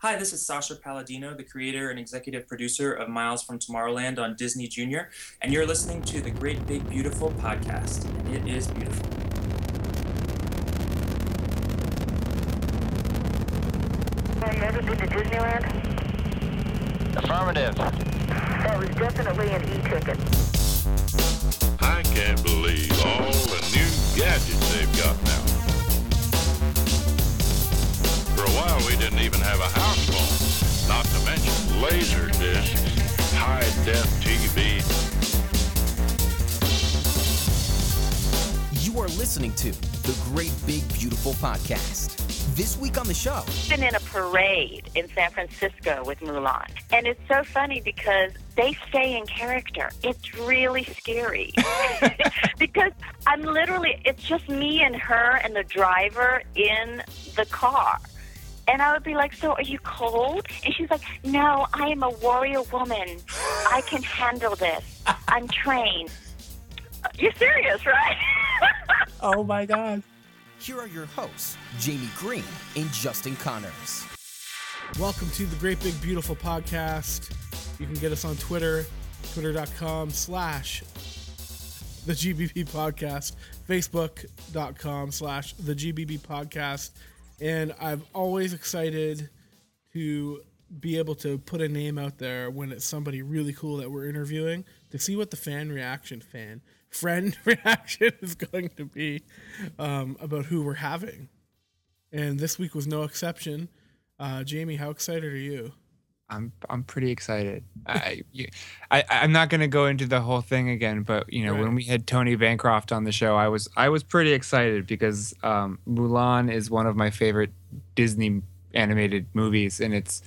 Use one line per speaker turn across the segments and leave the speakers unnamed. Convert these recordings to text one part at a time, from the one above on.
Hi, this is Sascha Paladino, the creator and executive producer of Miles from Tomorrowland on Disney Junior, and you're listening to the Great Big Beautiful podcast, and it is beautiful.
Have you ever been to Disneyland?
Affirmative.
That was definitely an e-ticket.
I can't believe all the new gadgets they've got now. While, we didn't even have a house phone, not to mention laser discs, high-def TV.
You are listening to the Great Big Beautiful Podcast. This week on the show,
been in a parade in San Francisco with Mulan. And it's so funny because they stay in character. It's really scary. because I'm literally, it's just me and her and the driver in the car. And I would be like, So are you cold? And she's like, No, I am a warrior woman. I can handle this. I'm trained. Uh, you're serious, right?
Oh my God.
here are your hosts, Jamie Green and Justin Connors.
Welcome to the Great Big Beautiful Podcast. You can get us on Twitter, twitter.com slash the GBB Podcast, facebook.com slash the GBB Podcast. And I'm always excited to be able to put a name out there when it's somebody really cool that we're interviewing to see what the fan reaction, fan, friend reaction is going to be um, about who we're having. And this week was no exception. Uh, Jamie, how excited are you?
I'm I'm pretty excited. I, you, I I'm not going to go into the whole thing again, but you know
Right.
when we had Tony Bancroft on the show, I was I was pretty excited because um, Mulan is one of my favorite Disney animated movies, and it's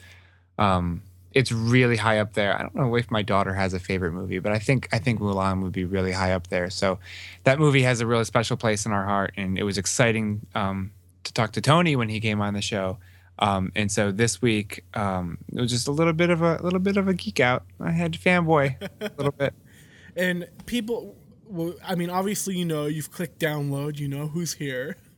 um it's really high up there. I don't know if my daughter has a favorite movie, but I think I think Mulan would be really high up there. So that movie has a really special place in our heart, and it was exciting um, to talk to Tony when he came on the show. Um, and so this week, um, it was just a little bit of a, little bit of a geek out. I had to fanboy a little bit.
And people, well, I mean, obviously, you know, you've clicked download, you know who's here.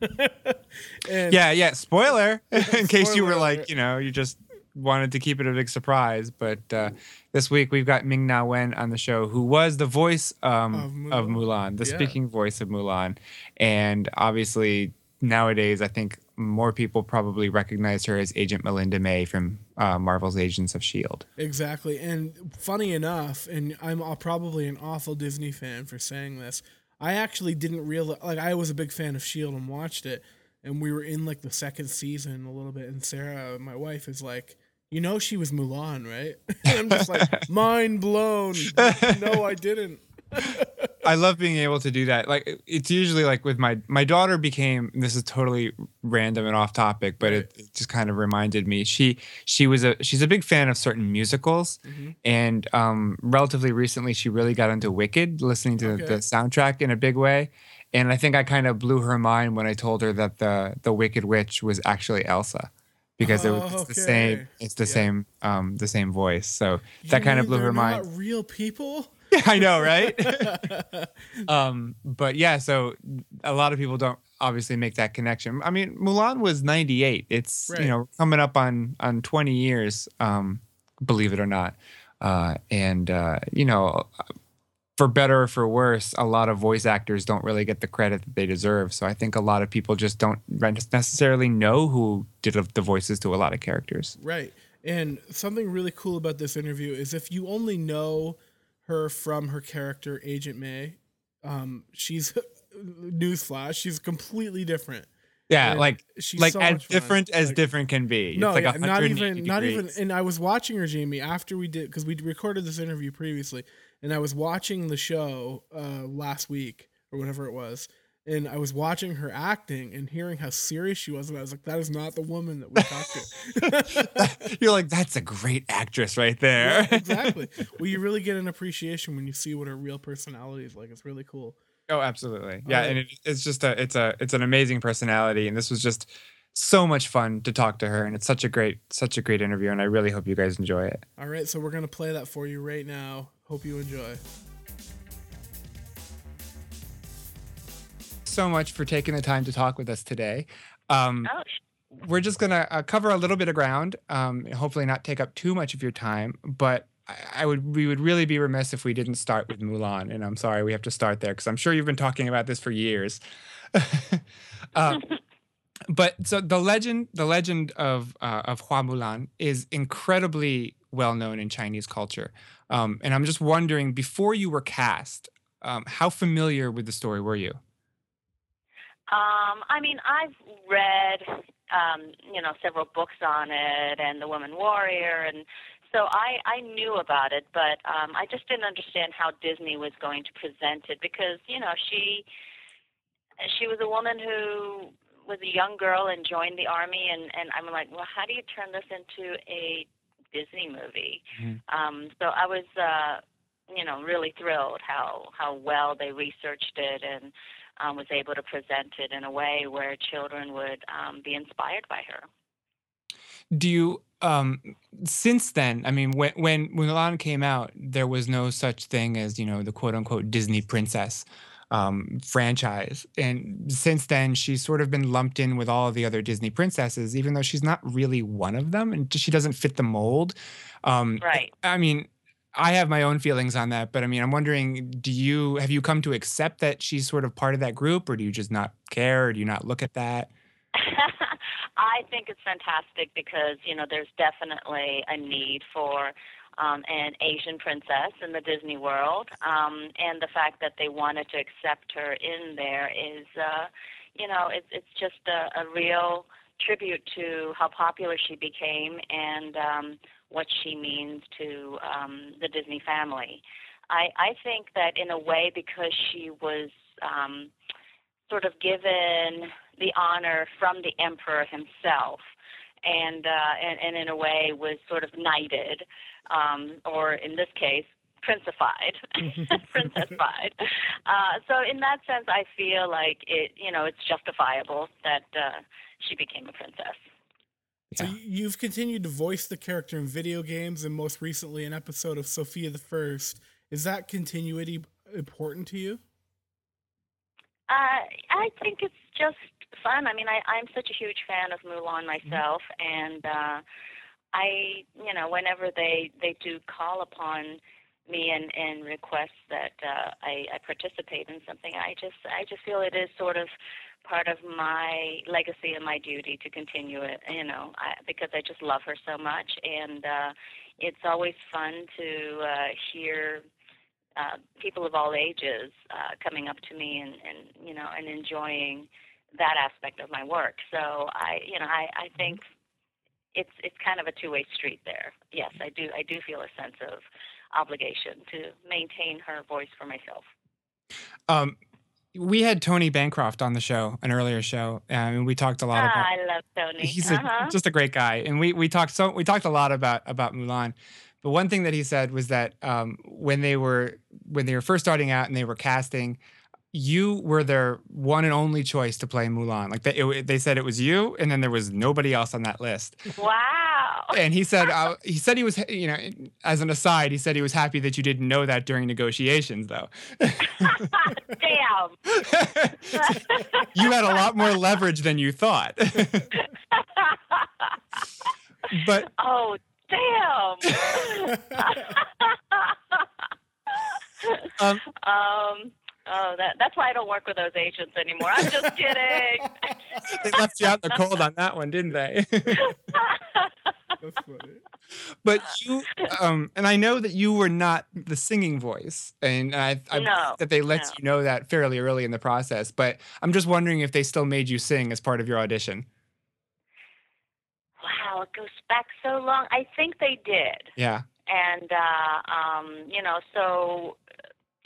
and
Yeah, yeah. Spoiler, in case you were like, you know, you just wanted to keep it a big surprise. But uh, this week we've got Ming Na Wen on the show, who was the voice um,
Of
of,
Mulan.
Mulan, the
Yeah.
speaking voice of Mulan, and obviously nowadays I think more people probably recognize her as Agent Melinda May from uh, Marvel's Agents of Shield.
Exactly. And funny enough, and I'm probably an awful Disney fan for saying this, I actually didn't realize, like, I was a big fan of S.H.I.E.L.D. and watched it. And we were in, like, the second season a little bit. And Sarah, my wife, is like, you know, she was Mulan, right? and I'm just like, mind blown. no, I didn't.
I love being able to do that. Like it's usually like with my my daughter became this is totally random and off topic, but it, it just kind of reminded me. She she was a she's a big fan of certain musicals, and um, relatively recently she really got into Wicked, listening to
Okay.
the soundtrack in a big way. And I think I kind of blew her mind when I told her that the the Wicked Witch was actually Elsa. Because it was,
Oh,
it's the same, it's the
Yeah.
same, um, the same voice. So
You
that kind of blew her mind.
Real people?
I know, right? um, but yeah, so a lot of people don't obviously make that connection. I mean, Mulan was 98. It's
Right.
you know coming up on on 20 years, um, believe it or not. Uh, and uh, you know, for better or for worse, a lot of voice actors don't really get the credit that they deserve. So I think a lot of people just don't necessarily know who did the voices to a lot of characters.
Right. And something really cool about this interview is if you only know her from her character Agent May, um, she's newsflash, she's completely different.
Yeah,
And
like
she's
like
so
as
much fun.
different as
Like-
different can be.
No,
it's like
yeah, not
180
even, not even. And I was watching her, Jamie, after we did because we recorded this interview previously, and I was watching the show uh, last week or whatever it was, and I was watching her acting and hearing how serious she was, and I was like, that is not the woman that we talked to.
You're like, that's a great actress right there.
Yeah, exactly. Well, you really get an appreciation when you see what her real personality is like. It's really cool.
oh, absolutely. Yeah,
right.
and it, it's just a, it's a, it's an amazing personality, and this was just so much fun to talk to her, and it's such a great, such a great interview, and I really hope you guys enjoy it.
All right, so we're gonna play that for you right now. Hope you enjoy.
So much for taking the time to talk with us today. Um,
Oh,
we're just gonna uh, cover a little bit of ground. Um, hopefully, not take up too much of your time. But I, I would, we would really be remiss if we didn't start with Mulan. And I'm sorry we have to start there because I'm sure you've been talking about this for years. uh, but so the legend, the legend of uh, of Hua Mulan is incredibly well known in Chinese culture. Um, and I'm just wondering, before you were cast, um, how familiar with the story were you?
Um, I mean, I've read, um, you know, several books on it and The Woman Warrior, and so I, I knew about it, but um, I just didn't understand how Disney was going to present it because, you know, she she was a woman who was a young girl and joined the army, and and I'm like, well, how do you turn this into a Disney movie?
Mhm.
Um, so I was, uh, you know, really thrilled how how well they researched it and um, was able to present it in a way where children would um, be inspired by her.
Do you um since then, I mean when when Mulan came out, there was no such thing as, you know, the quote unquote Disney princess um franchise. And since then she's sort of been lumped in with all of the other Disney princesses even though she's not really one of them and she doesn't fit the mold. Um
Right.
I mean, I have my own feelings on that, but I mean, I'm wondering, do you have you come to accept that she's sort of part of that group or do you just not care or do you not look at that?
I think it's fantastic because you know there's definitely a need for um, an Asian princess in the Disney world, um, and the fact that they wanted to accept her in there is, uh, you know, it's it's just a, a real tribute to how popular she became and um, what she means to um, the Disney family. I, I think that in a way because she was um, sort of given the honor from the emperor himself, and uh, and, and in a way was sort of knighted, um, or in this case, princified, princessified. Uh, so in that sense, I feel like it, you know, it's justifiable that uh, she became a princess.
So you- you've continued to voice the character in video games, and most recently an episode of Sofia the First. Is that continuity important to you?
Uh, I think it's just fun. I mean, I, I'm such a huge fan of Mulan myself, and uh, I, you know, whenever they they do call upon me and and request that uh, I, I participate in something, I just I just feel it is sort of part of my legacy and my duty to continue it. You know, I, because I just love her so much, and uh, it's always fun to uh, hear uh, people of all ages uh, coming up to me and, and you know and enjoying that aspect of my work. So I you know I, I think it's it's kind of a two way street there. Yes, I do I do feel a sense of obligation to maintain her voice for myself.
Um, we had Tony Bancroft on the show, an earlier show, and we talked a lot
Ah,
about.
I love Tony.
He's
uh-huh.
a, just a great guy, and we we talked so we talked a lot about about Mulan. But one thing that he said was that um, when they were when they were first starting out and they were casting, you were their one and only choice to play Mulan. Like they it, they said it was you, and then there was nobody else on that list.
wow.
And he said uh, he said he was you know as an aside he said he was happy that you didn't know that during negotiations though.
Damn.
you had a lot more leverage than you thought. but
oh damn.
um,
um. Oh, that, that's why I don't work with those agents anymore. I'm just kidding.
they left you out in the cold on that one, didn't they?
That's funny.
but you, um, and I know that you were not the singing voice, and I, I
No,
that they let
no.
you know that fairly early in the process. But I'm just wondering if they still made you sing as part of your audition.
wow, it goes back so long. I think they did.
Yeah.
and uh, um, you know, so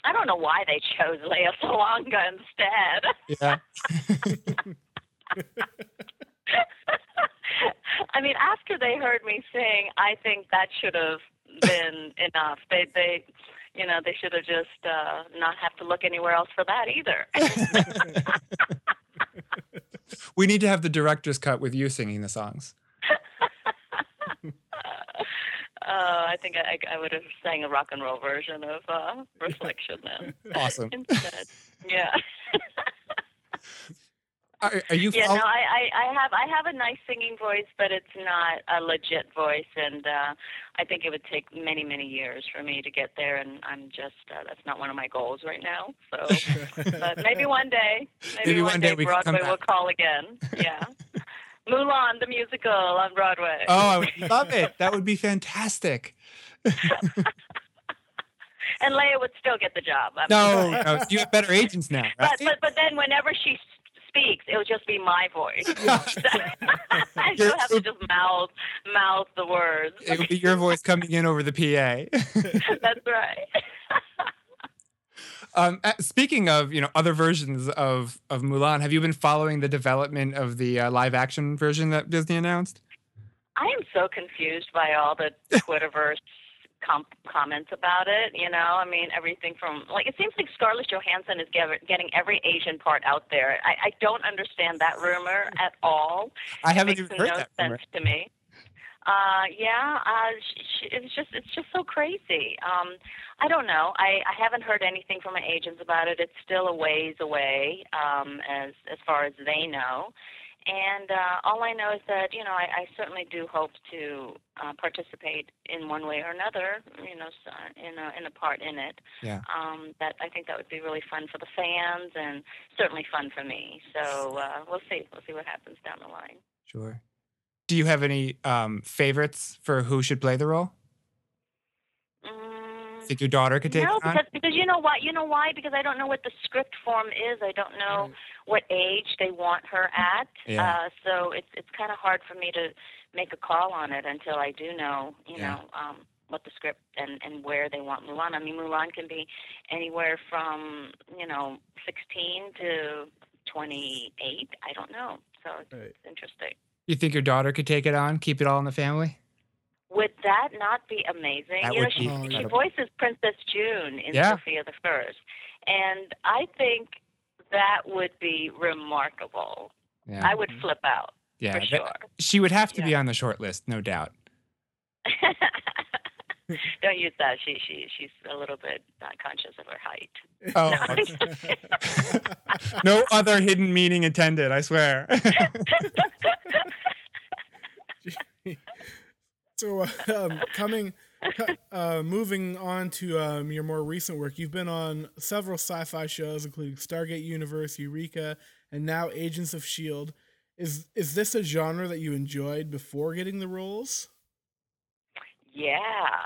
I don't know why they chose Lea Salonga instead.
Yeah.
I mean, after they heard me sing, I think that should have been enough. They, they, you know, they should have just uh, not have to look anywhere else for that either.
we need to have the director's cut with you singing the songs.
Uh, I think I, I would have sang a rock and roll version of uh, Reflection then
Awesome.
instead. Yeah.
Are, are you?
Yeah,
follow-
no, I, I, I have I have a nice singing voice, but it's not a legit voice, and uh, I think it would take many many years for me to get there, and I'm just uh, that's not one of my goals right now. So, but maybe one day, maybe,
Maybe
one,
one day come
Broadway will call again. Yeah, Mulan the musical on Broadway.
oh, I would love it. That would be fantastic.
and Lea would still get the job. I'm
No, no, you have better agents now, right?
But, but but then whenever she speaks, it will just be my voice. I still have to just mouth mouth the words.
it would be your voice coming in over the PA.
That's right.
Um, uh, speaking of, you know, other versions of of Mulan, have you been following the development of the uh, live action version that Disney announced?
I am so confused by all the Twitterverse com- comments about it. You know, I mean, everything from like it seems like Scarlett Johansson is get- getting every Asian part out there. I, I don't understand that rumor at all.
I
It
haven't
makes
even heard
no
that.
sense
rumor.
to me. Uh, yeah, uh, sh- sh- it's just it's just so crazy. Um, I don't know. I, I haven't heard anything from my agents about it. It's still a ways away, um, as as far as they know. And uh, all I know is that you know I, I certainly do hope to uh, participate in one way or another. You know, uh, in a in a part in it.
Yeah.
Um, that I think that would be really fun for the fans and certainly fun for me. So uh, we'll see. We'll see what happens down the line.
Sure. Do you have any um, favorites for who should play the role?
Mm,
Think your daughter could take
no,
it on?
because because you know why? You know why? Because I don't know what the script form is. I don't know what age they want her at.
Yeah.
Uh, so it's it's kind of hard for me to make a call on it until I do know, you
Yeah.
know, um, what the script and and where they want Mulan. I mean, Mulan can be anywhere from you know 16 to 28. I don't know. So it's,
Right.
it's interesting.
You think your daughter could take it on? Keep it all in the family?
Would that not be amazing?
That
you know,
would
she,
be
she
incredible.
voices Princess Jun in
Yeah.
Sofia the First, and I think that would be remarkable.
Yeah.
I would flip out
yeah.
for
that-
sure.
she would have to be on the short list, no doubt.
Don't use that. She she she's a little bit not conscious of her height.
Oh, no other hidden meaning intended, I swear.
So, uh, um, coming, uh, moving on to um, your more recent work, you've been on several sci-fi shows, including Stargate Universe, Eureka, and now Agents of Shield. Is is this a genre that you enjoyed before getting the roles?
Yeah,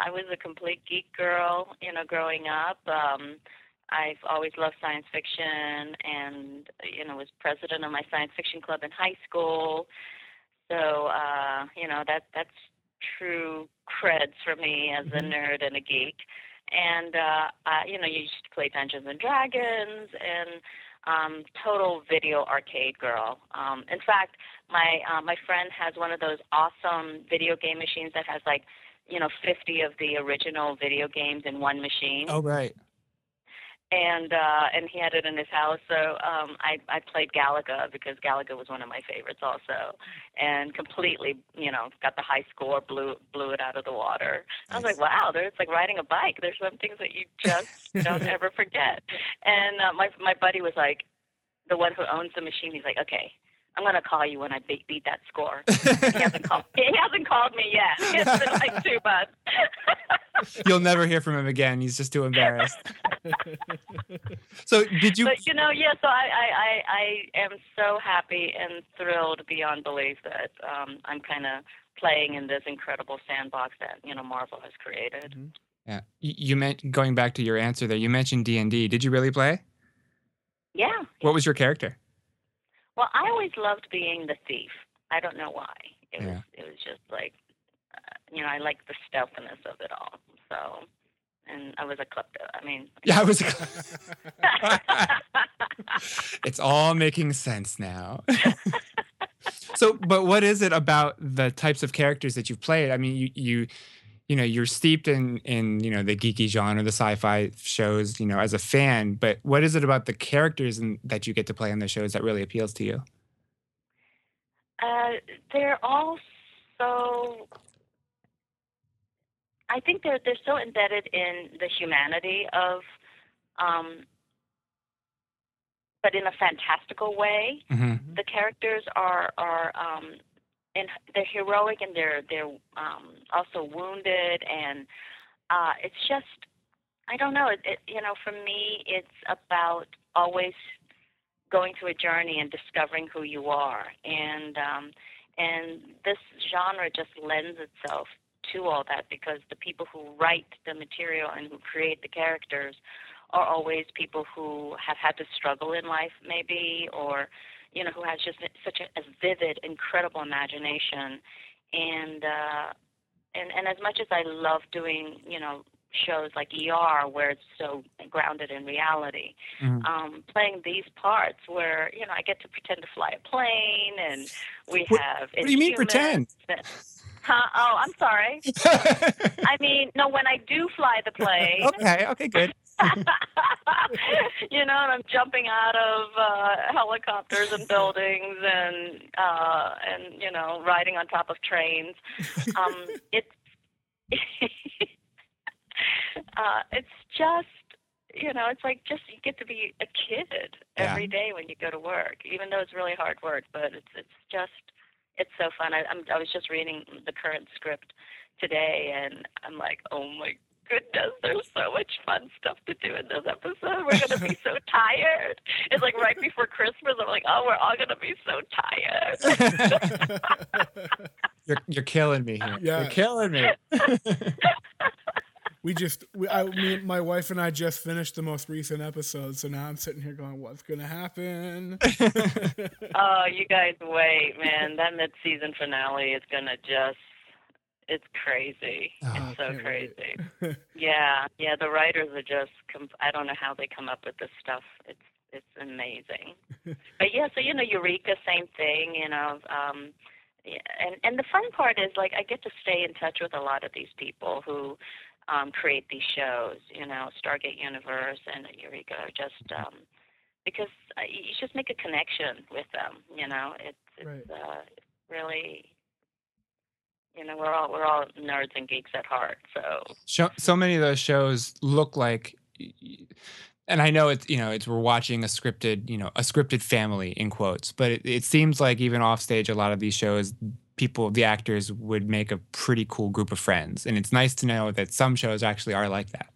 I was a complete geek girl, you know, growing up. Um I've always loved science fiction and you know, was president of my science fiction club in high school. So, uh, you know, that that's true creds for me as a nerd and a geek. And uh I, you know, you used to play Dungeons and Dragons and um total video arcade girl. Um in fact, my uh, my friend has one of those awesome video game machines that has like you know 50 of the original video games in one machine
oh, right.
And uh and he had it in his house so um i i played galaga because galaga was one of my favorites also and completely you know got the high score blew blew it out of the water i was
Nice.
like wow there's like riding a bike there's some things that you just don't ever forget and uh, my my buddy was like the one who owns the machine he's like okay I'm gonna call you when I beat, beat that score. he hasn't called. He hasn't called me yet. It's been like two months.
You'll never hear from him again. He's just too embarrassed. so, did you?
but you know, yeah. So I, I, I, I am so happy and thrilled beyond belief that um, I'm kind of playing in this incredible sandbox that you know Marvel has created.
Yeah, you, you meant going back to your answer there. You mentioned D and D. Did you really play?
Yeah.
What was your character?
Well, I always loved being the thief. I don't know why. It
Yeah.
was, it was just like, you know, I like the stealthiness of it all. So, and I was a klepto. I mean.
Yeah, I was. it's all making sense now. so, but what is it about the types of characters that you've played? I mean, you you you know you're steeped in in you know the geeky genre, the sci-fi shows, you know, as a fan. But what is it about the characters and that you get to play on the shows that really appeals to you?
Uh, they're all so. I think they're they're so embedded in the humanity of, um, but in a fantastical way.
Mm-hmm.
the characters are are um, and they're heroic and they're they're um, also wounded and uh, it's just I don't know. It, it, you know, for me, it's about always going through a journey and discovering who you are, and um, and this genre just lends itself to all that because the people who write the material and who create the characters are always people who have had to struggle in life, maybe, or you know, who has just such a, a vivid, incredible imagination, and uh, and and as much as I love doing, you know, shows like ER where it's so grounded in reality.
Mhm.
Um, playing these parts where you know I get to pretend to fly a plane, and we
What-
have.
what do you mean pretend?
Huh? Oh, I'm sorry. I mean, no. When I do fly the plane,
okay, okay, good.
you know, and I'm jumping out of uh, helicopters and buildings, and uh, and you know, riding on top of trains. Um, it's uh, it's just you know, it's like just you get to be a kid every day when you go to work, even though it's really hard work. But it's it's just it's so fun. I, I'm I was just reading the current script today, and I'm like, oh my goodness, there's so much fun stuff to do in this episode. We're gonna be so tired. It's like right before Christmas. I'm like, oh, we're all gonna be so tired.
You're you're killing me here.
Yeah.
You're killing me.
we just, we, I, me, my wife and I just finished the most recent episode, so now I'm sitting here going, "What's gonna happen?"
oh, you guys wait, man. That mid-season finale is gonna just. It's crazy.
Oh,
it's so crazy. Yeah, yeah. The writers are just. Com- I don't know how they come up with this stuff. It's it's amazing. but yeah, so you know, Eureka, same thing. You know, um, yeah, and and the fun part is like I get to stay in touch with a lot of these people who um, create these shows. You know, Stargate Universe and Eureka are just um, because uh, you just make a connection with them. You know, it's it's
Right.
uh, really. You know, we're all we're all nerds and geeks at heart, so
Show, so many of those shows look like and I know it's you know it's we're watching a scripted you know a scripted family in quotes, but it, it seems like even off stage a lot of these shows people the actors would make a pretty cool group of friends, and it's nice to know that some shows actually are like that.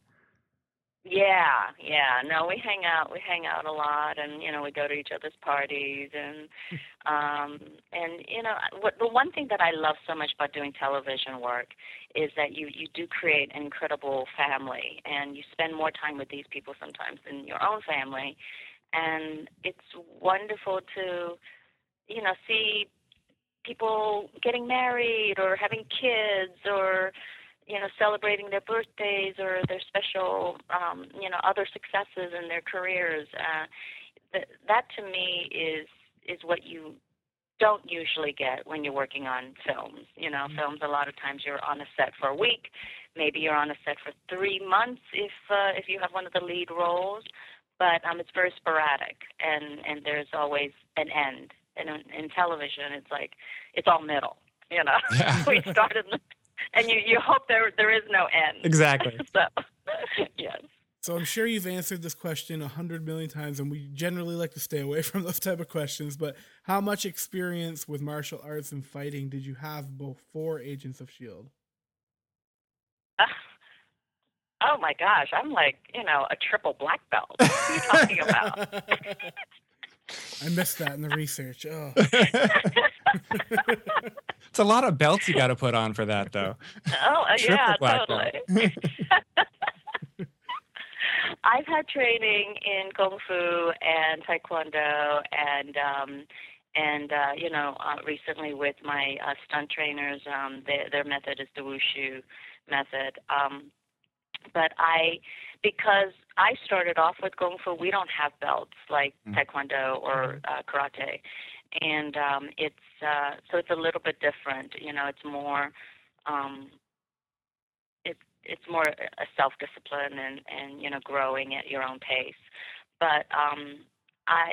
Yeah, yeah. No, we hang out. We hang out a lot, and you know, we go to each other's parties, and um, and you know, what the one thing that I love so much about doing television work is that you you do create an incredible family, and you spend more time with these people sometimes than your own family, and it's wonderful to, you know, see people getting married or having kids or you know, celebrating their birthdays or their special, um, you know, other successes in their careers. Uh, th- that to me is is what you don't usually get when you're working on films. You know, films a lot of times you're on a set for a week, maybe you're on a set for three months if uh, if you have one of the lead roles, but um, it's very sporadic and and there's always an end. And in, in television, it's like it's all middle. You know,
Yeah.
we started and you you hope there there is no end.
Exactly.
so yes.
So I'm sure you've answered this question a hundred million times, and we generally like to stay away from those type of questions. But how much experience with martial arts and fighting did you have before Agents of Shield? Ah.
Oh my gosh, I'm like you know a triple black belt. What are you talking about?
I missed that in the research. Oh,
it's a lot of belts you got to put on for that, though.
Oh uh, yeah,
Triple black belt.
totally. I've had training in kung fu and taekwondo and um and uh you know uh, recently with my uh, stunt trainers um their their method is the wushu method um but I because I started off with kung fu we don't have belts like
Mm.
taekwondo or uh, karate. And um it's uh so it's a little bit different you know it's more um it's it's more a self discipline and and you know growing at your own pace. But um i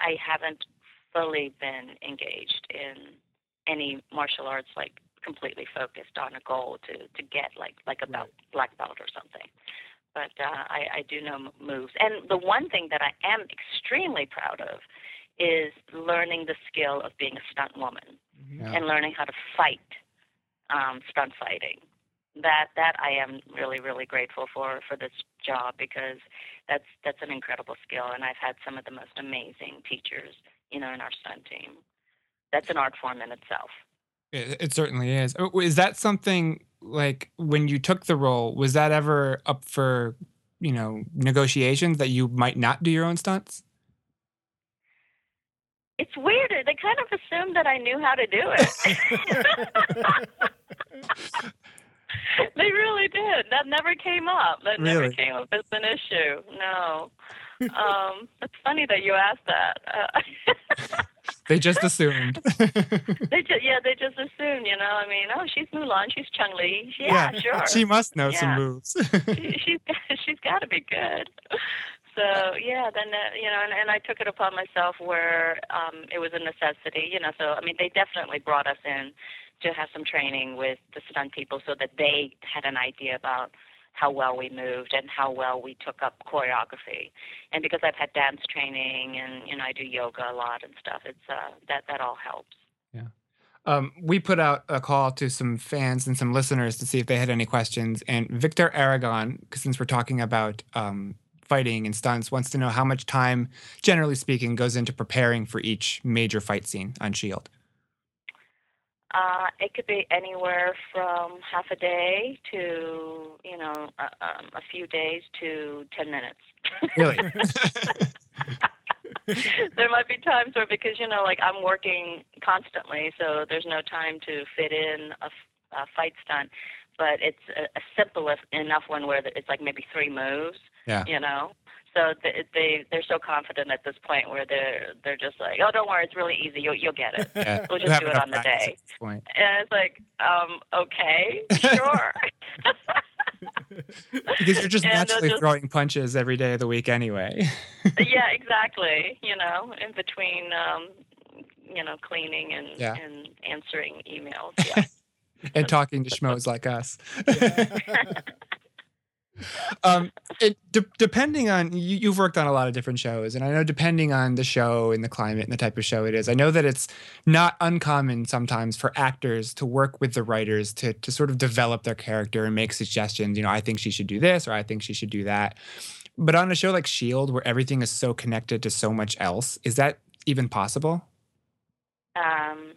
i haven't fully been engaged in any martial arts like completely focused on a goal to to get like like a belt black belt or something but uh, I, I do know moves. And the one thing that I am extremely proud of is learning the skill of being a stunt woman
Yeah.
and learning how to fight um, stunt fighting. That that I am really really grateful for for this job because that's that's an incredible skill, and I've had some of the most amazing teachers, you know, in our stunt team. That's an art form in itself.
It, it certainly is. Uh, Is that something like when you took the role? Was that ever up for you know negotiations that you might not do your own stunts?
It's weird. They kind of assumed that I knew how to do it. they really did. That never came up. That never came up as an issue. No. Um, it's funny that you asked that. Uh,
They just assumed.
they just, yeah, they just assumed, you know. I mean, oh, she's Mulan, she's Chun-Li. Yeah, sure.
She must know some moves.
she, she's she's got to be good. So yeah, then uh, you know, and, and I took it upon myself where um, it was a necessity, you know. So I mean, they definitely brought us in to have some training with the stunt people so that they had an idea about how well we moved and how well we took up choreography. And because I've had dance training and you know I do yoga a lot and stuff, it's uh, that that all helps. Yeah.
Um, we put out a call to some fans and some listeners to see if they had any questions. And Victor Aragon, since we're talking about um, fighting and stunts, wants to know how much time, generally speaking, goes into preparing for each major fight scene on Shield.
Uh, it could be anywhere from half a day to, you know, uh, um, a few days to 10 minutes.
Really?
there might be times where, because, you know, like I'm working constantly, so there's no time to fit in a fight stunt. But it's a, a simple enough one where it's like maybe three moves,
yeah.
you know? So they, they they're so confident at this point where they're they're just like, oh, don't worry, it's really easy. You'll you'll get it.
yeah.
We'll just do it on the day.
at this point.
And it's like, um, okay, sure.
Because you're just naturally
just-
throwing punches every day of the week anyway.
yeah, exactly. You know, in between, um, you know, cleaning and
Yeah.
and answering emails. Yeah.
and talking to schmoes like us. Um, it de- depending on you, you've worked on a lot of different shows, and I know depending on the show and the climate and the type of show it is, I know that it's not uncommon sometimes for actors to work with the writers to to sort of develop their character and make suggestions. You know, I think she should do this, or I think she should do that. But on a show like Shield, where everything is so connected to so much else, is that even possible?
Um,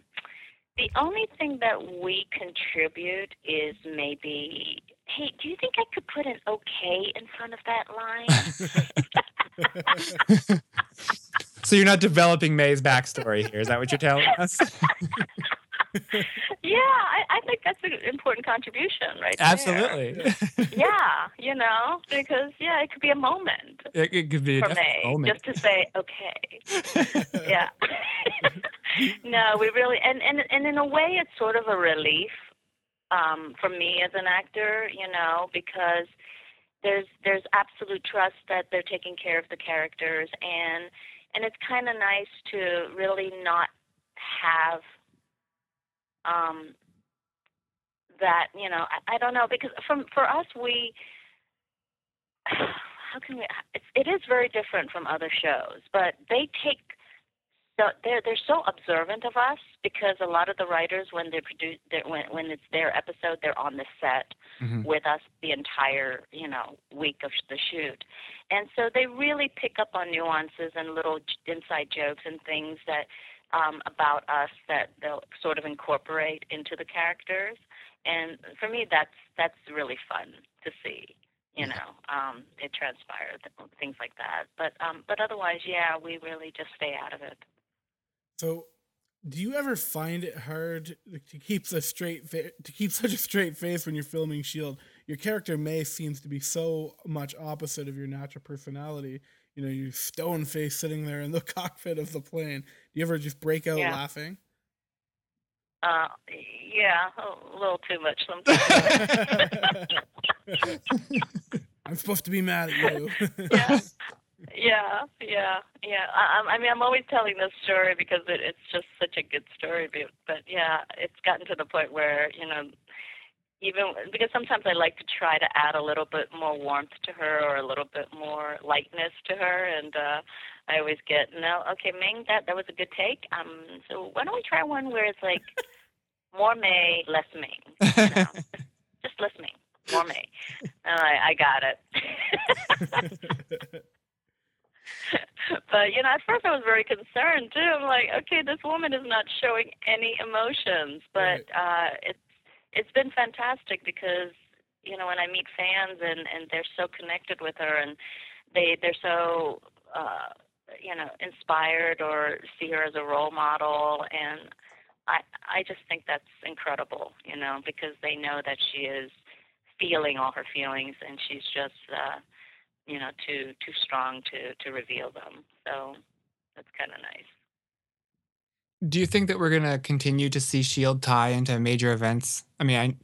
the only thing that we contribute is maybe, hey, do you think I could put an okay in front of that line?
So you're not developing May's backstory here. Is that what you're telling us?
yeah, I, I think that's an important contribution, right? there.
Absolutely.
Yeah, you know, because yeah, it could be a moment
It, it could be a
me
moment.
just to say okay. yeah. no, we really and, and and in a way it's sort of a relief um for me as an actor, you know, because there's there's absolute trust that they're taking care of the characters. And and it's kind of nice to really not have um that, you know, I, I don't know because from for us we how can we it's, it is very different from other shows, but they take so they're they're so observant of us because a lot of the writers when they produce when when it's their episode they're on the set
Mhm.
with us the entire you know week of the shoot. And so they really pick up on nuances and little inside jokes and things that um about us that they'll sort of incorporate into the characters. And for me that's that's really fun to see you know um it transpires things like that. But um but otherwise yeah we really just stay out of it
So, do you ever find it hard to keep a straight fa- to keep such a straight face when you're filming Shield? Your character May seems to be so much opposite of your natural personality. You know, you stone face sitting there in the cockpit of the plane. Do you ever just break out
Yeah.
laughing?
uh yeah a little too much sometimes
I'm supposed to be mad at you.
yeah yeah yeah yeah I, I'm- mean i'm always telling this story because it, it's just such a good story but, but yeah it's gotten to the point where you know even because sometimes I like to try to add a little bit more warmth to her or a little bit more lightness to her, and uh, I always get no. Okay, Ming, that that was a good take. Um, so why don't we try one where it's like more May, less Ming, you know? just, just less Ming, more May. And I, I got it. but you know, at first I was very concerned too. I'm like, okay, this woman is not showing any emotions, but uh, it's it's been fantastic because you know when I meet fans and and they're so connected with her and they they're so uh, you know inspired or see her as a role model and I I just think that's incredible, you know, because they know that she is feeling all her feelings and she's just uh you know too too strong to to reveal them so that's kind of nice
Do you think that we're gonna continue to see Shield tie into major events? I mean, I,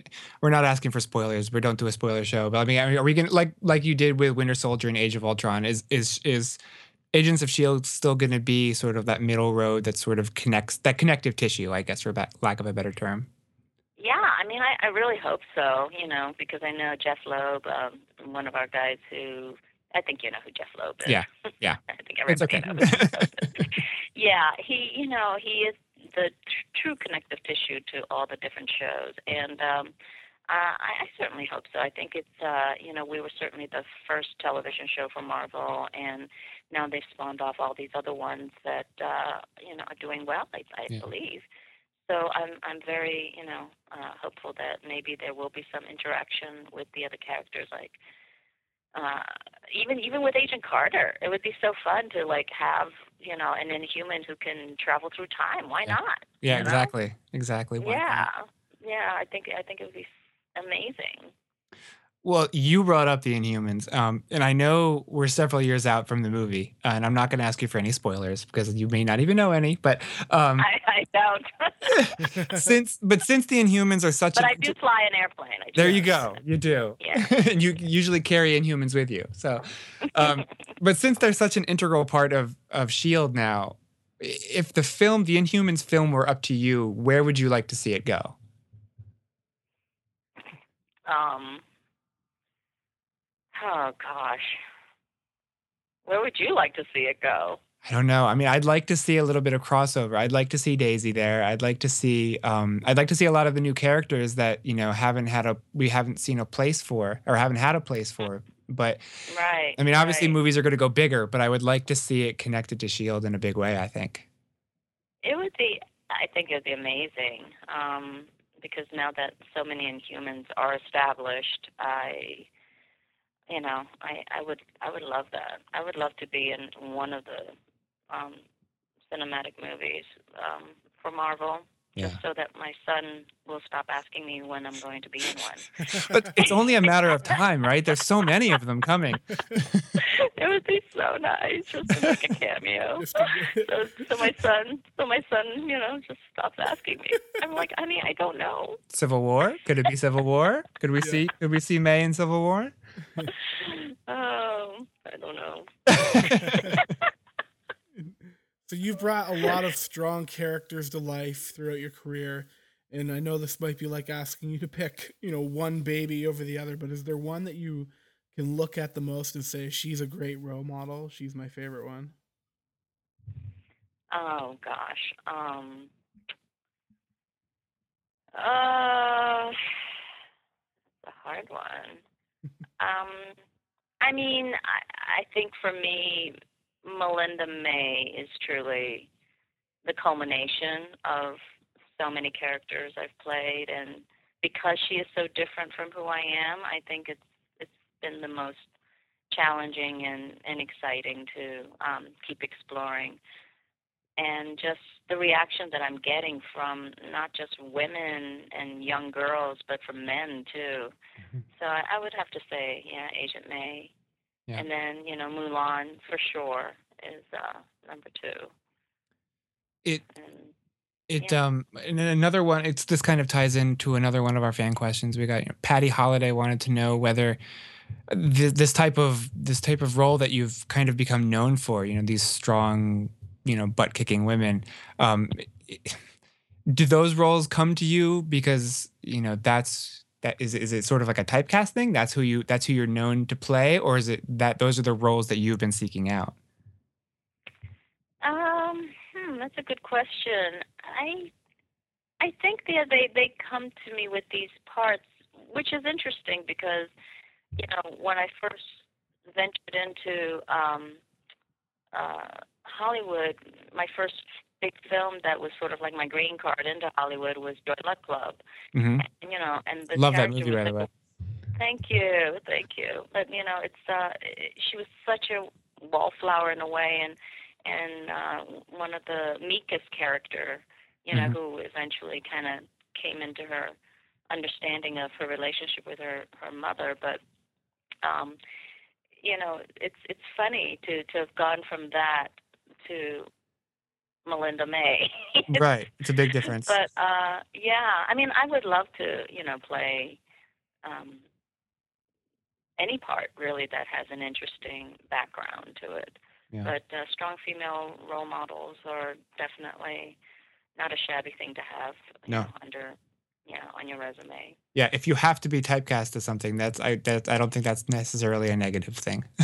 we're not asking for spoilers. We don't do a spoiler show, but I mean, are we gonna like like you did with Winter Soldier and Age of Ultron? Is is is Agents of Shield still gonna be sort of that middle road that sort of connects that connective tissue, I guess, for ba- lack of a better term?
yeah i mean i i really hope so you know because i know jeph loeb um one of our guys who i think you know who jeph loeb is
Yeah, yeah.
i think everybody
okay.
knows yeah he you know he is the tr- true connective tissue to all the different shows and um uh, I, I certainly hope so. I think it's, uh, you know, we were certainly the first television show for Marvel, and now they've spawned off all these other ones that, uh, you know, are doing well, I, I
Yeah.
believe. So I'm, I'm very, you know, uh, hopeful that maybe there will be some interaction with the other characters, like uh, even even with Agent Carter. It would be so fun to like have, you know, an Inhuman who can travel through time. Why
Yeah.
not?
Yeah,
You know?
exactly, exactly. Why not?
Yeah, yeah. I think I think it would be amazing.
Well, you brought up the Inhumans, um, and I know we're several years out from the movie, and I'm not going to ask you for any spoilers because you may not even know any. But um,
I, I don't,
since but since the Inhumans are such
but
a
I do fly an airplane. I
there you go, you do,
Yeah.
and you usually carry Inhumans with you. So, um, but since they're such an integral part of of Shield now, if the film, the Inhumans film, were up to you, where would you like to see it go?
Um. Oh gosh, where would you like to see it go?
I don't know. I mean, I'd like to see a little bit of crossover. I'd like to see Daisy there. I'd like to see um I'd like to see a lot of the new characters that, you know, haven't had a we haven't seen a place for or haven't had a place for. But
Right.
I mean, obviously
right.
movies are going to go bigger, but I would like to see it connected to Shield in a big way, I think.
It would be. I think it would be amazing. Um, because now that so many Inhumans are established, I, you know, I, I would, I would love that. I would love to be in one of the um, cinematic movies um, for Marvel, just so that my son will stop asking me when I'm going to be in one.
But it's only a matter of time, right? There's so many of them coming.
it would be so nice just to make a cameo. So, so my son, so my son, you know, just stops asking me. I'm like, honey, I don't know.
Civil War? Could it be Civil War? Could we see could we see May in Civil War?
Oh, I don't know.
So you've brought a lot of strong characters to life throughout your career, and I know this might be like asking you to pick, you know, one baby over the other, but is there one that you can look at the most and say she's a great role model? She's my favorite one.
Oh gosh. Um. Uh, it's a hard one. Um, I mean, I, I think for me, Melinda May is truly the culmination of so many characters I've played, and because she is so different from who I am, I think it's it's been the most challenging and, and exciting to um, keep exploring and just the reaction that I'm getting from not just women and young girls, but from men too. So I, I would have to say, yeah, Agent May,
Yeah.
and then you know Mulan for sure is uh, number two.
It
And
It
Yeah.
um and then another one. It's this kind of ties into another one of our fan questions. We got you know, Patty Holiday wanted to know whether th- this type of this type of role that you've kind of become known for. You know, these strong, you know, butt kicking women. Um, do those roles come to you because you know that's that is is it sort of like a typecast thing? That's who you that's who you're known to play, or is it that those are the roles that you've been seeking out?
Um, hmm, that's a good question. I I think they they they come to me with these parts, which is interesting because you know when I first ventured into um, uh, Hollywood, my first big film that was sort of like my green card into Hollywood was Joy Luck Club.
hmm
And, you know, and the
Love that movie, by the way.
Thank you, thank you. But you know, it's uh, she was such a wallflower in a way, and and uh, one of the meekest character, you know,
Mhm.
who eventually kind of came into her understanding of her relationship with her her mother. But um, you know, it's it's funny to to have gone from that to Melinda May.
Right. It's a big difference.
But uh, yeah, I mean, I would love to, you know, play um, any part really that has an interesting background to it.
Yeah.
But uh, strong female role models are definitely not a shabby thing to have.
No.
know, under, know, on your resume.
yeah, if you have to be typecast as something, that's I that I don't think that's necessarily a negative thing.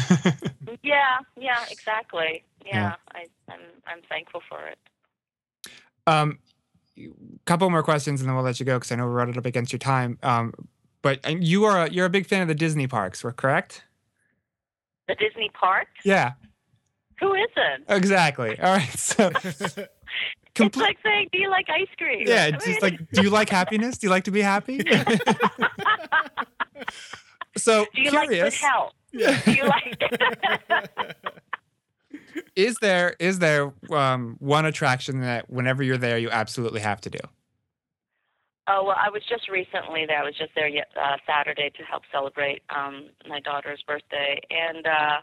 Yeah, yeah, exactly. Yeah,
Yeah.
I, I'm I'm thankful for it.
um, couple more questions and then we'll let you go because I know we're running up against your time. Um, but you are a, you're a big fan of the Disney parks, correct?
The Disney park?
Yeah,
Who isn't?
exactly. All right, so
It's like saying, "Do you like ice cream?"
Yeah, it's just like, do you like happiness? Do you like to be happy? so
Do you like good
curious,
health?
Yeah.
Do you like?
is there is there um, one attraction that whenever you're there you absolutely have to do?
oh well, I was just recently there. I was just there uh, Saturday to help celebrate um, my daughter's birthday, and uh,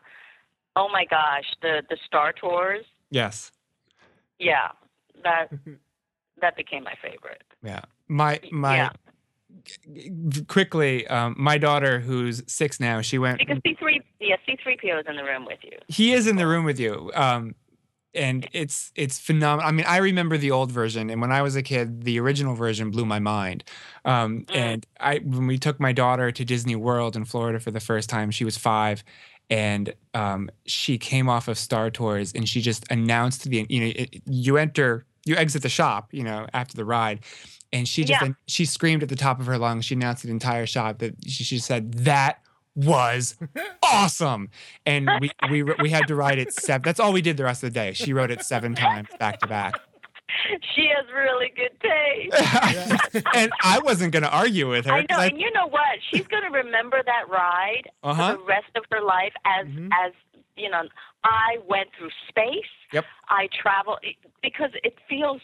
oh my gosh, the the Star Tours.
Yes.
Yeah, that that became my favorite.
Yeah. My my
Yeah.
quickly, um, my daughter who's six now, she went
Because C three, yeah, C three PO is in the room with you.
he is in the room with you. Um, and it's it's phenomenal. I mean, I remember the old version, and when I was a kid, the original version blew my mind. Um,
Mm.
And I, when we took my daughter to Disney World in Florida for the first time, she was five, and um, she came off of Star Tours, and she just announced the, you know, it, you enter, you exit the shop, you know, after the ride, and she just
Yeah.
she screamed at the top of her lungs. She announced the entire shop that she, she said that was awesome and we we we had to ride it seven that's all we did the rest of the day she wrote it seven times back to back
She has really good taste.
and i wasn't going to argue with her
I know,
'cause
and you know what? She's going to remember that ride
Uh-huh.
for the rest of her life as
Mhm.
as you know. I went through space.
Yep.
I travel because it feels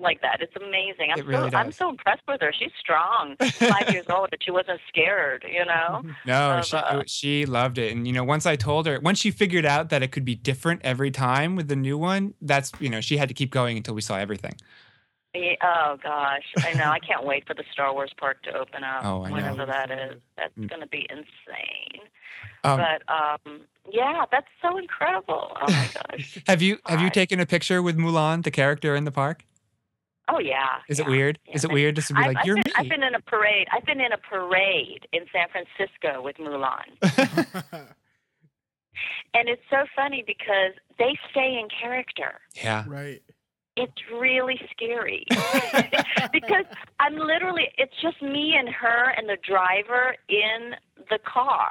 like that. It's amazing. I'm
It really
so I'm so impressed with her. She's strong. Five years old, and she wasn't scared. You know.
no
of,
she,
uh,
she loved it and you know once i told her once she figured out that it could be different every time with the new one that's you know she had to keep going until we saw everything
Yeah, oh gosh, I know. I can't wait for the Star Wars park to open up.
Oh, I know.
whenever that is. That's
Mm.
going to be insane.
um,
but um, yeah, that's so incredible. Oh my gosh.
have you have you taken a picture with mulan the character in the park
Oh yeah.
is it
yeah.
weird is it weird just to be
I've,
like
I've
you're
been,
me
I've been in a parade. I've been in a parade in San Francisco with Mulan, and it's so funny because they stay in character.
yeah
right.
It's really scary because I'm literally. It's just me and her and the driver in the car,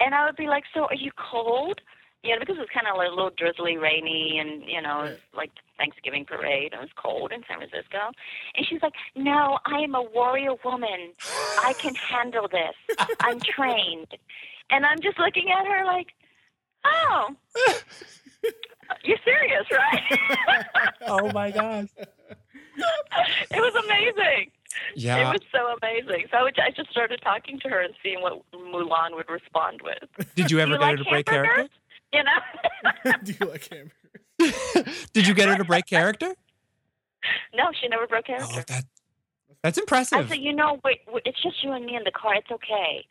and I would be like, "So are you cold?" You know, because it was kind of like a little drizzly, rainy, and you know, it was like Thanksgiving parade. and It was cold in San Francisco, and she's like, "No, I am a warrior woman. I can handle this. I'm trained." And I'm just looking at her like, "Oh, you're serious, right?"
oh my gosh
it was amazing.
yeah
It was so amazing. So I just started talking to her and seeing what Mulan would respond with.
did you ever
you
get her to break
hamburgers?
character
You know?
Do you like hamburgers?
did you get her to break character
no, she never broke oh, character.
Oh, that that's impressive.
I said, you know, wait, wait, it's just you and me in the car. It's okay.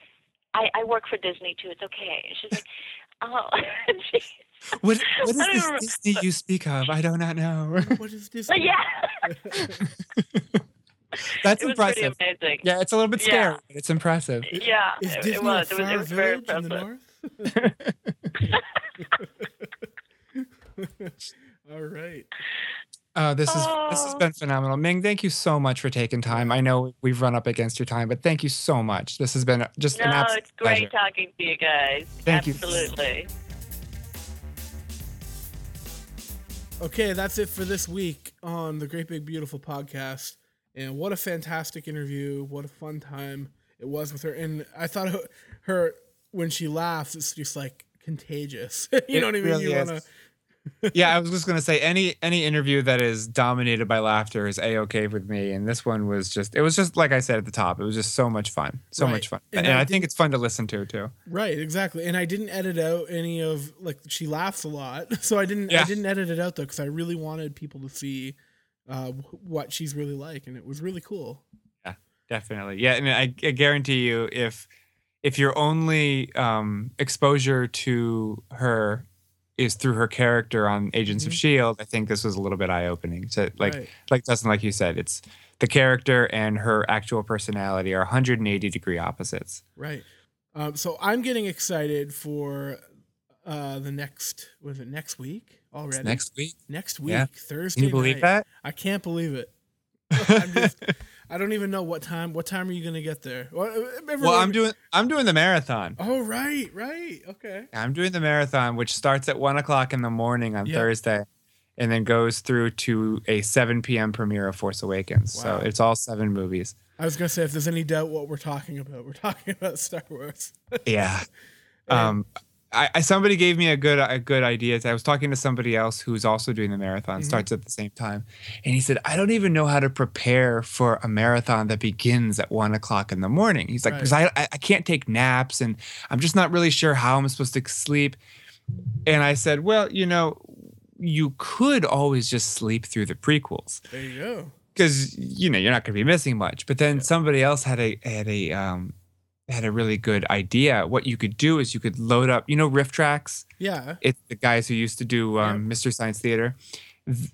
I, I work for Disney too. It's okay. And she's like, oh. She,
What what is this
remember-
Disney you speak of? I do not know.
What is this?
yeah.
That's
it was
impressive.
pretty amazing.
Yeah, it's a little bit
Yeah.
scary, but it's impressive.
Yeah,
Is
it,
Disney
it was. It was. It was very
village in the
impressive.
North? All right.
Uh, this is this has
Oh.
been phenomenal. Ming, thank you so much for taking time. I know we've run up against your time, but thank you so much. This has been just an
No,
absolute
it's great
pleasure.
talking to you guys.
Thank you.
Absolutely.
Okay, that's it for this week on the Great Big Beautiful podcast. And what a fantastic interview! What a fun time it was with her. And I thought her- her when she laughs, it's just like contagious. you
It
what I mean?
really
you want to.
yeah, I was just gonna say any any interview that is dominated by laughter is a okay with me, and this one was just it was just like I said at the top, it was just so much fun, so
Right.
much fun,
And
and,
I
I, think it's fun to listen to too.
Right, exactly. And I didn't edit out any of like she laughs a lot, so I didn't
yeah.
I didn't edit it out though because I really wanted people to see uh, what she's really like, and it was really cool.
Yeah, definitely, yeah, and I, I guarantee you, if if your only um, exposure to her is through her character on Agents of
Mhm.
Shield, I think this was a little bit eye opening. So, like,
right.
like Dustin, like you said, it's the character and her actual personality are 180 degree opposites.
Right. Um, so I'm getting excited for uh, the next was it next week already?
Next week,
next week,
Yeah.
Thursday.
can you believe
night.
that?
I can't believe it. I'm just, I don't even know what time. What time are you gonna get there? Well, uh,
Well, I'm doing I'm doing the marathon.
Oh right, right, okay.
I'm doing the marathon, which starts at one o'clock in the morning on
Yeah.
Thursday, and then goes through to a 7 p.m. premiere of Force Awakens.
Wow.
So it's all seven movies.
I was gonna say if there's any doubt what we're talking about, we're talking about Star Wars.
Yeah. Um, I, I somebody gave me a good a good idea. I was talking to somebody else who's also doing the marathon,
Mhm.
starts at the same time, and he said, "I don't even know how to prepare for a marathon that begins at one o'clock in the morning." He's like, "Because I I I can't take naps, and I'm just not really sure how I'm supposed to sleep." And I said, "Well, you know." You could always just sleep through the prequels
There you go.
because you know you're not going to be missing much. But then somebody else had a had a um, had a really good idea. What you could do is you could load up, you know, RiffTrax.
Yeah.
It's the guys who used to do um, Mystery Science Theater.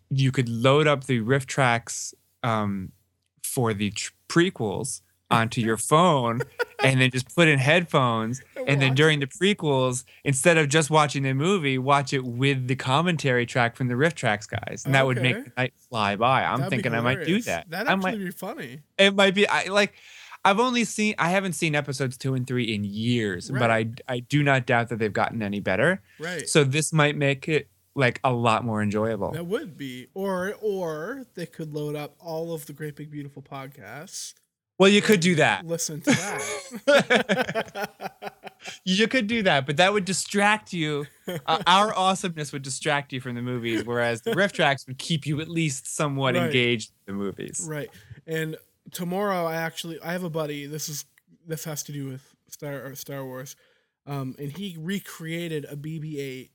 You could load up the RiffTrax um, for the tr- prequels onto your phone, and then just put in headphones. And then during the prequels, instead of just watching the movie, watch it with the commentary track from the RiffTrax guys, and that would make the night fly by. I'm
That'd
thinking I might do that.
That'd
I
actually
might,
be funny.
it might be I like I've only seen I haven't seen episodes 2 and 3 in years, but I I do not doubt that they've gotten any better.
Right.
So this might make it like a lot more enjoyable.
That would be, or or they could load up all of the Great Big Beautiful podcasts.
Well, you could do that.
Listen to that.
You could do that, but that would distract you. Uh, our awesomeness would distract you from the movies, whereas the RiffTrax would keep you at least somewhat
Right.
engaged in the movies.
right. And tomorrow, I actually I have a buddy. This is this has to do with Star Star Wars, um, and he recreated a BB-8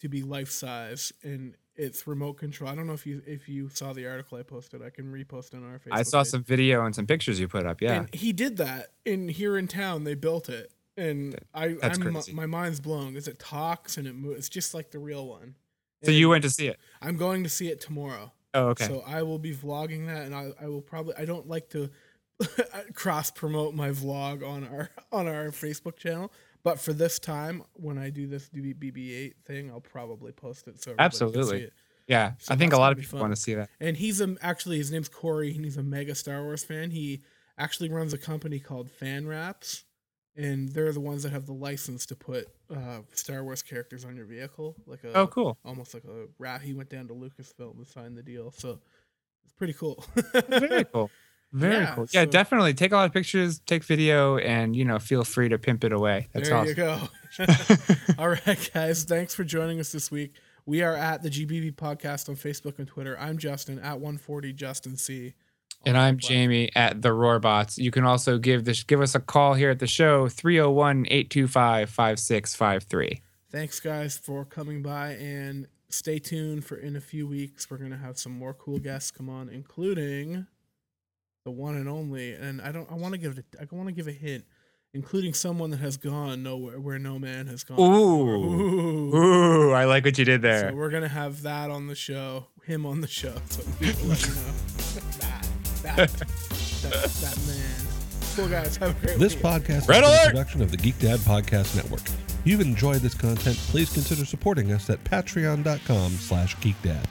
to be life size, and it's remote control. I don't know if you if you saw the article I posted. I can repost on our Facebook.
I saw
page.
some video and some pictures you put up. Yeah.
And he did that in here in town. They built it, and I
That's
I'm,
crazy.
my mind's blown because it talks and it moves. It's just like the real one.
So you went to see it.
I'm going to see it tomorrow.
Oh, okay.
So I will be vlogging that, and I, I will probably. I don't like to cross promote my vlog on our on our Facebook channel, but for this time, when I do this BB-8 thing, I'll probably post it so everybody can
Absolutely.
see it.
yeah.
so
I think a lot of people
fun.
want to see that.
And he's a actually his name's Corey, and he's a mega Star Wars fan. He actually runs a company called Fan Wraps, and they're the ones that have the license to put uh, Star Wars characters on your vehicle, like a
Oh, cool.
almost like a wrap. He went down to Lucasfilm to sign the deal, so it's pretty cool.
Very cool. Very
Yeah,
cool. Yeah,
so-
definitely take a lot of pictures, take video, and you know, feel free to pimp it away. That's
there
awesome.
you go. All right, guys. Thanks for joining us this week. We are at the GBB Podcast on Facebook and Twitter. I'm Justin at 140 Justin C.
And I'm Jamie at the Roarbots. You can also give this give us a call here at the show 301-825-5653.
Thanks, guys, for coming by and stay tuned for in a few weeks. We're gonna have some more cool guests come on, including the one and only. And I don't. I want to give it. A, I want to give a hint, including someone that has gone nowhere where no man has gone.
Ooh.
Ooh.
Ooh, I like what you did
So
there.
we're gonna have that on the show, him on the show. So let you know. that, that. that man. Cool guys. Have a great
This
week.
podcast
Red
is
alert!
a production of the Geek Dad Podcast Network. If you've enjoyed this content, please consider supporting us at patreon.com slash geekdad.